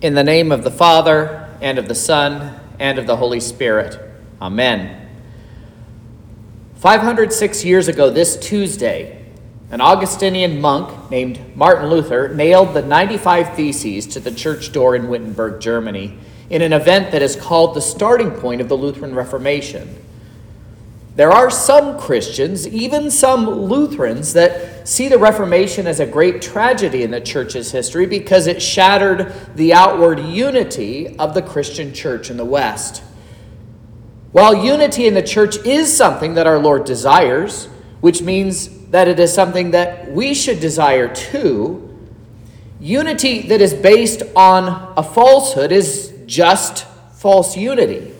In the name of the Father, and of the Son, and of the Holy Spirit. Amen. 506 years ago, this Tuesday, an Augustinian monk named Martin Luther nailed the 95 Theses to the church door in Wittenberg, Germany, in an event that is called the starting point of the Lutheran Reformation. There are some Christians, even some Lutherans, that see the Reformation as a great tragedy in the church's history because it shattered the outward unity of the Christian church in the West. While unity in the church is something that our Lord desires, which means that it is something that we should desire too, unity that is based on a falsehood is just false unity.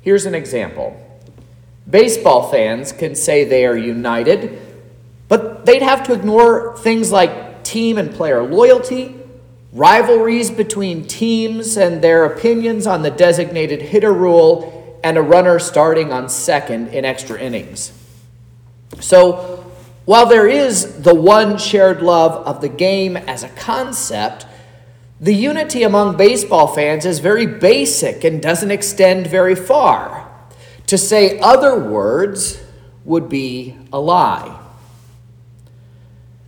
Here's an example. Baseball fans can say they are united, but they'd have to ignore things like team and player loyalty, rivalries between teams and their opinions on the designated hitter rule, and a runner starting on second in extra innings. So, while there is the one shared love of the game as a concept, the unity among baseball fans is very basic and doesn't extend very far. To say other words would be a lie.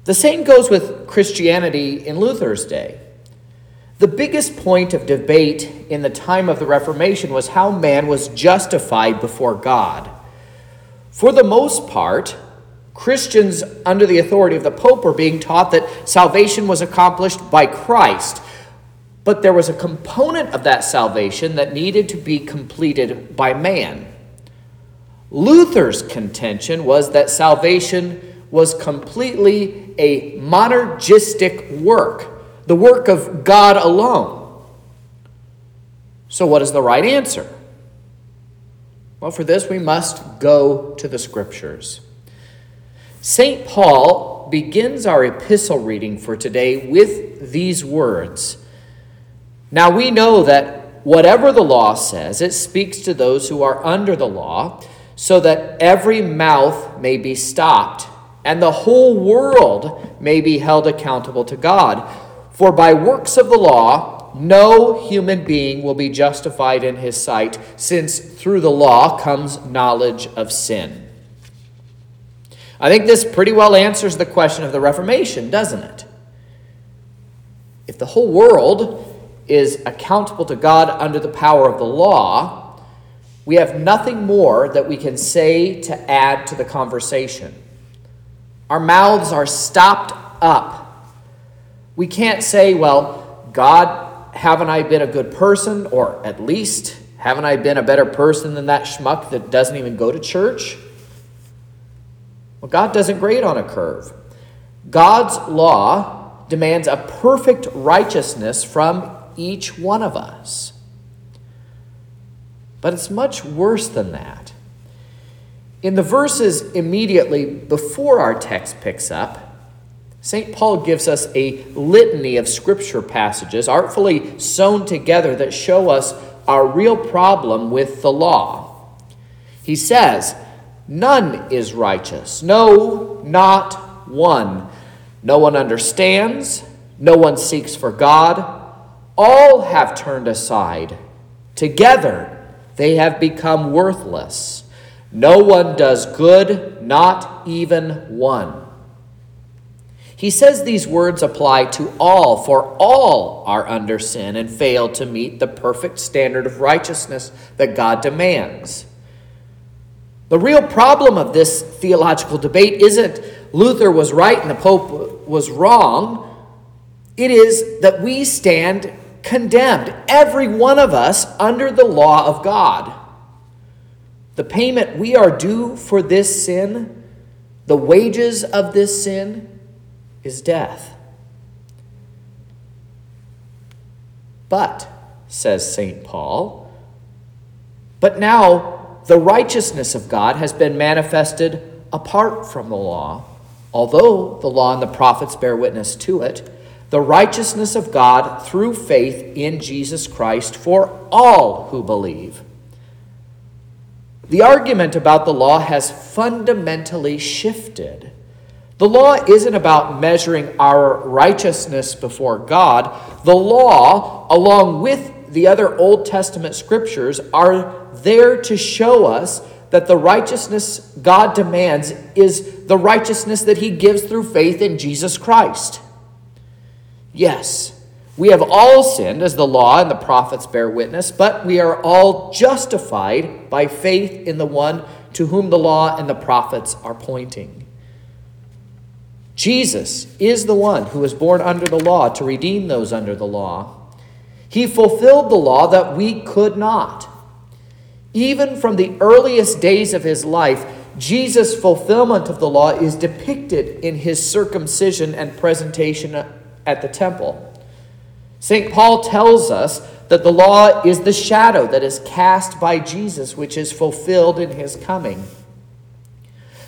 The same goes with Christianity in Luther's day. The biggest point of debate in the time of the Reformation was how man was justified before God. For the most part, Christians under the authority of the Pope were being taught that salvation was accomplished by Christ, but there was a component of that salvation that needed to be completed by man. Luther's contention was that salvation was completely a monergistic work, the work of God alone. So, what is the right answer? Well, for this, we must go to the scriptures. St. Paul begins our epistle reading for today with these words. Now, we know that whatever the law says, it speaks to those who are under the law so that every mouth may be stopped and the whole world may be held accountable to God. For by works of the law, no human being will be justified in his sight, since through the law comes knowledge of sin. I think this pretty well answers the question of the Reformation, doesn't it? If the whole world is accountable to God under the power of the law, we have nothing more that we can say to add to the conversation. Our mouths are stopped up. We can't say, well, God, haven't I been a good person? Or at least, haven't I been a better person than that schmuck that doesn't even go to church? Well, God doesn't grade on a curve. God's law demands a perfect righteousness from each one of us. But it's much worse than that. In the verses immediately before our text picks up, St. Paul gives us a litany of scripture passages artfully sewn together that show us our real problem with the law. He says, None is righteous, no, not one. No one understands, no one seeks for God. All have turned aside. Together they have become worthless. No one does good, not even one. He says these words apply to all, for all are under sin and fail to meet the perfect standard of righteousness that God demands. The real problem of this theological debate isn't Luther was right and the Pope was wrong. It is that we stand condemned, every one of us, under the law of God. The payment we are due for this sin, the wages of this sin, is death. But, says St. Paul, but now the righteousness of God has been manifested apart from the law, although the law and the prophets bear witness to it the righteousness of God through faith in Jesus Christ for all who believe. The argument about the law has fundamentally shifted. The law isn't about measuring our righteousness before God. The law, along with the other Old Testament scriptures, are there to show us that the righteousness God demands is the righteousness that He gives through faith in Jesus Christ. Yes, we have all sinned, as the law and the prophets bear witness, but we are all justified by faith in the one to whom the law and the prophets are pointing. Jesus is the one who was born under the law to redeem those under the law. He fulfilled the law that we could not. Even from the earliest days of his life, Jesus' fulfillment of the law is depicted in his circumcision and presentation at the temple. St. Paul tells us that the law is the shadow that is cast by Jesus, which is fulfilled in his coming.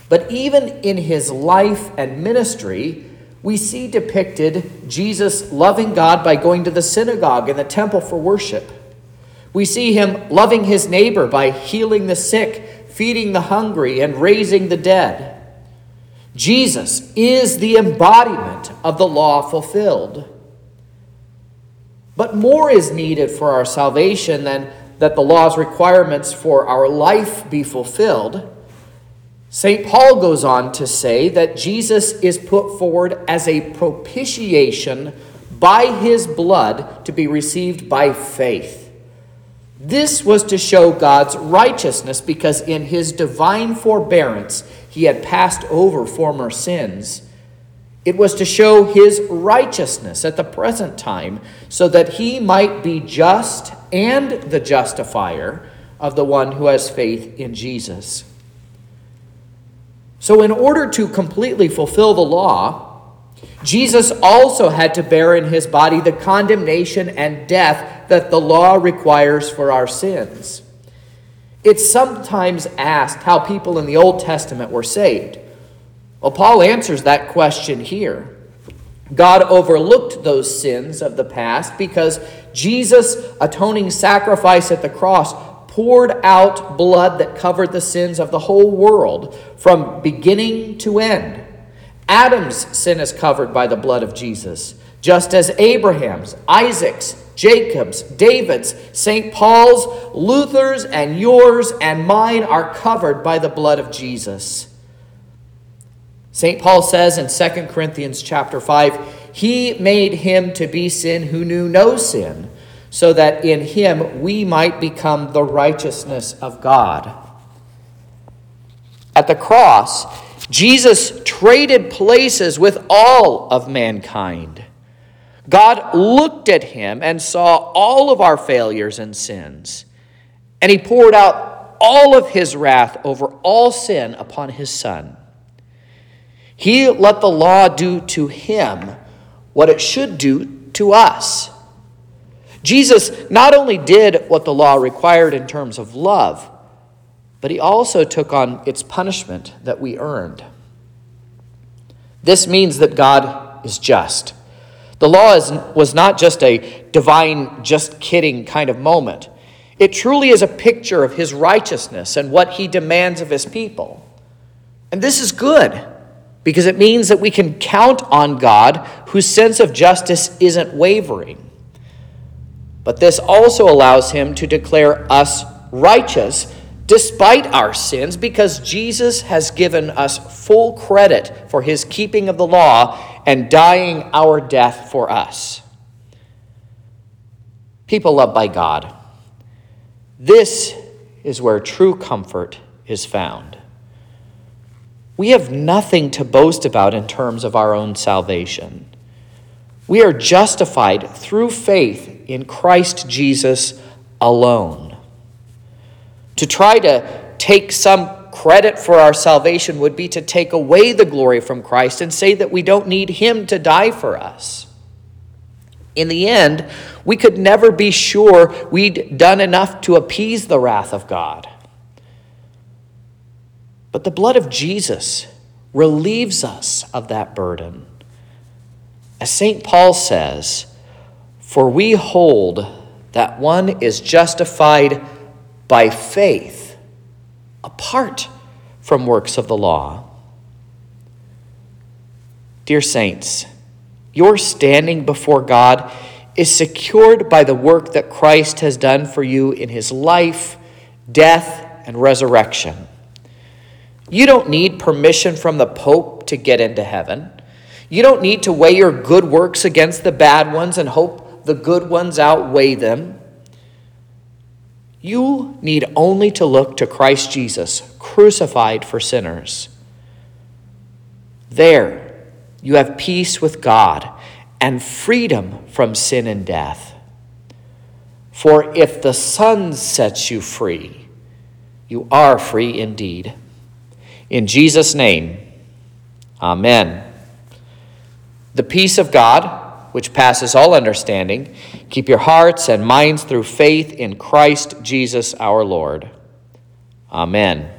But even in his life and ministry, we see depicted Jesus loving God by going to the synagogue and the temple for worship. We see him loving his neighbor by healing the sick, feeding the hungry, and raising the dead. Jesus is the embodiment of the law fulfilled. But more is needed for our salvation than that the law's requirements for our life be fulfilled. St. Paul goes on to say that Jesus is put forward as a propitiation by his blood to be received by faith. This was to show God's righteousness because in his divine forbearance he had passed over former sins. It was to show his righteousness at the present time so that he might be just and the justifier of the one who has faith in Jesus. So, in order to completely fulfill the law, Jesus also had to bear in his body the condemnation and death that the law requires for our sins. It's sometimes asked how people in the Old Testament were saved. Well, Paul answers that question here. God overlooked those sins of the past because Jesus' atoning sacrifice at the cross poured out blood that covered the sins of the whole world from beginning to end. Adam's sin is covered by the blood of Jesus, just as Abraham's, Isaac's, Jacob's, David's, St. Paul's, Luther's, and yours and mine are covered by the blood of Jesus. St. Paul says in 2 Corinthians chapter 5, he made him to be sin who knew no sin so that in him we might become the righteousness of God. At the cross, Jesus traded places with all of mankind. God looked at him and saw all of our failures and sins, and he poured out all of his wrath over all sin upon his Son. He let the law do to him what it should do to us. Jesus not only did what the law required in terms of love, but he also took on its punishment that we earned. This means that God is just. The law is, was not just a divine, just kidding kind of moment. It truly is a picture of his righteousness and what he demands of his people. And this is good because it means that we can count on God whose sense of justice isn't wavering. But this also allows him to declare us righteous despite our sins because Jesus has given us full credit for his keeping of the law and dying our death for us. People loved by God. This is where true comfort is found. We have nothing to boast about in terms of our own salvation. We are justified through faith in Christ Jesus alone. To try to take some credit for our salvation would be to take away the glory from Christ and say that we don't need Him to die for us. In the end, we could never be sure we'd done enough to appease the wrath of God. But the blood of Jesus relieves us of that burden. As St. Paul says, For we hold that one is justified by faith apart from works of the law. Dear saints, your standing before God is secured by the work that Christ has done for you in his life, death, and resurrection. You don't need permission from the Pope to get into heaven. You don't need to weigh your good works against the bad ones and hope the good ones outweigh them. You need only to look to Christ Jesus, crucified for sinners. There, you have peace with God and freedom from sin and death. For if the Son sets you free, you are free indeed. In Jesus' name, Amen. The peace of God, which passes all understanding, keep your hearts and minds through faith in Christ Jesus our Lord. Amen.